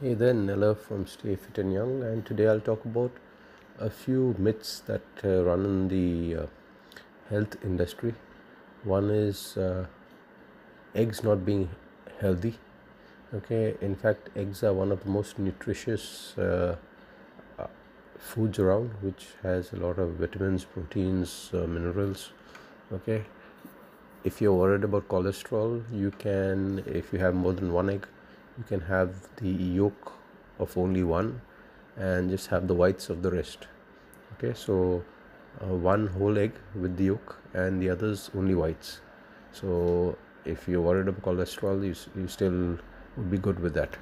Hey there, Nella from Stay Fit and Young, and today I'll talk about a few myths that uh, run in the uh, health industry. One is uh, eggs not being healthy. Okay, in fact, eggs are one of the most nutritious uh, uh, foods around, which has a lot of vitamins, proteins, uh, minerals. Okay, if you're worried about cholesterol, you can, if you have more than one egg, you can have the yolk of only one and just have the whites of the rest. Okay so uh, one whole egg with the yolk and the others only whites. So if you're worried about cholesterol you, you still would be good with that.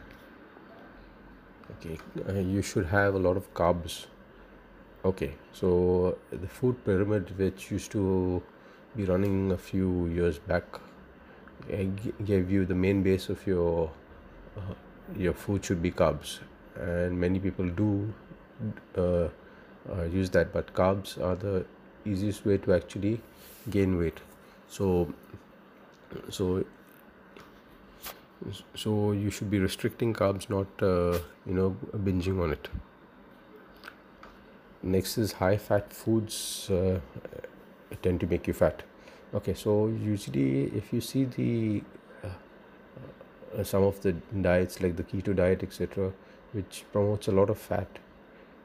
Okay uh, you should have a lot of carbs. Okay so the food pyramid which used to be running a few years back gave you the main base of your uh, your food should be carbs. And many people do uh, uh, use that but carbs are the easiest way to actually gain weight. So so so you should be restricting carbs not uh, you know binging on it. Next is high fat foods uh, tend to make you fat. Okay so usually if you see the some of the diets like the keto diet etc which promotes a lot of fat.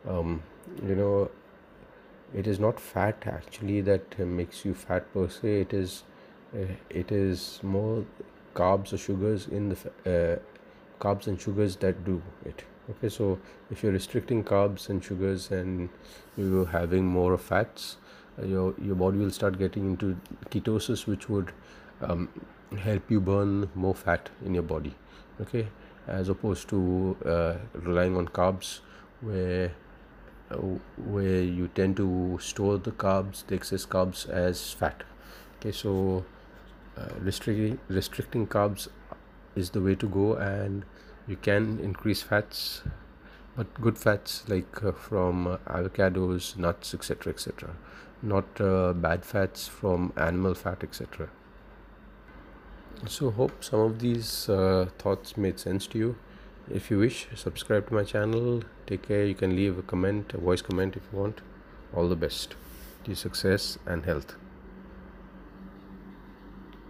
Um, you know it is not fat actually that makes you fat per se. It is uh, it is more carbs or sugars in the uh, carbs and sugars that do it. Okay so if you're restricting carbs and sugars and you're having more of fats uh, your your body will start getting into ketosis which would um, help you burn more fat in your body okay? As opposed to uh, relying on carbs where uh, where you tend to store the carbs the excess carbs as fat okay? So uh, restricting restricting carbs is the way to go and you can increase fats but good fats like uh, from uh, avocados nuts etc etc not uh, bad fats from animal fat etc so hope some of these uh, thoughts made sense to you. If you wish subscribe to my channel. Take care. You can leave a comment a voice comment if you want. All the best. To success and health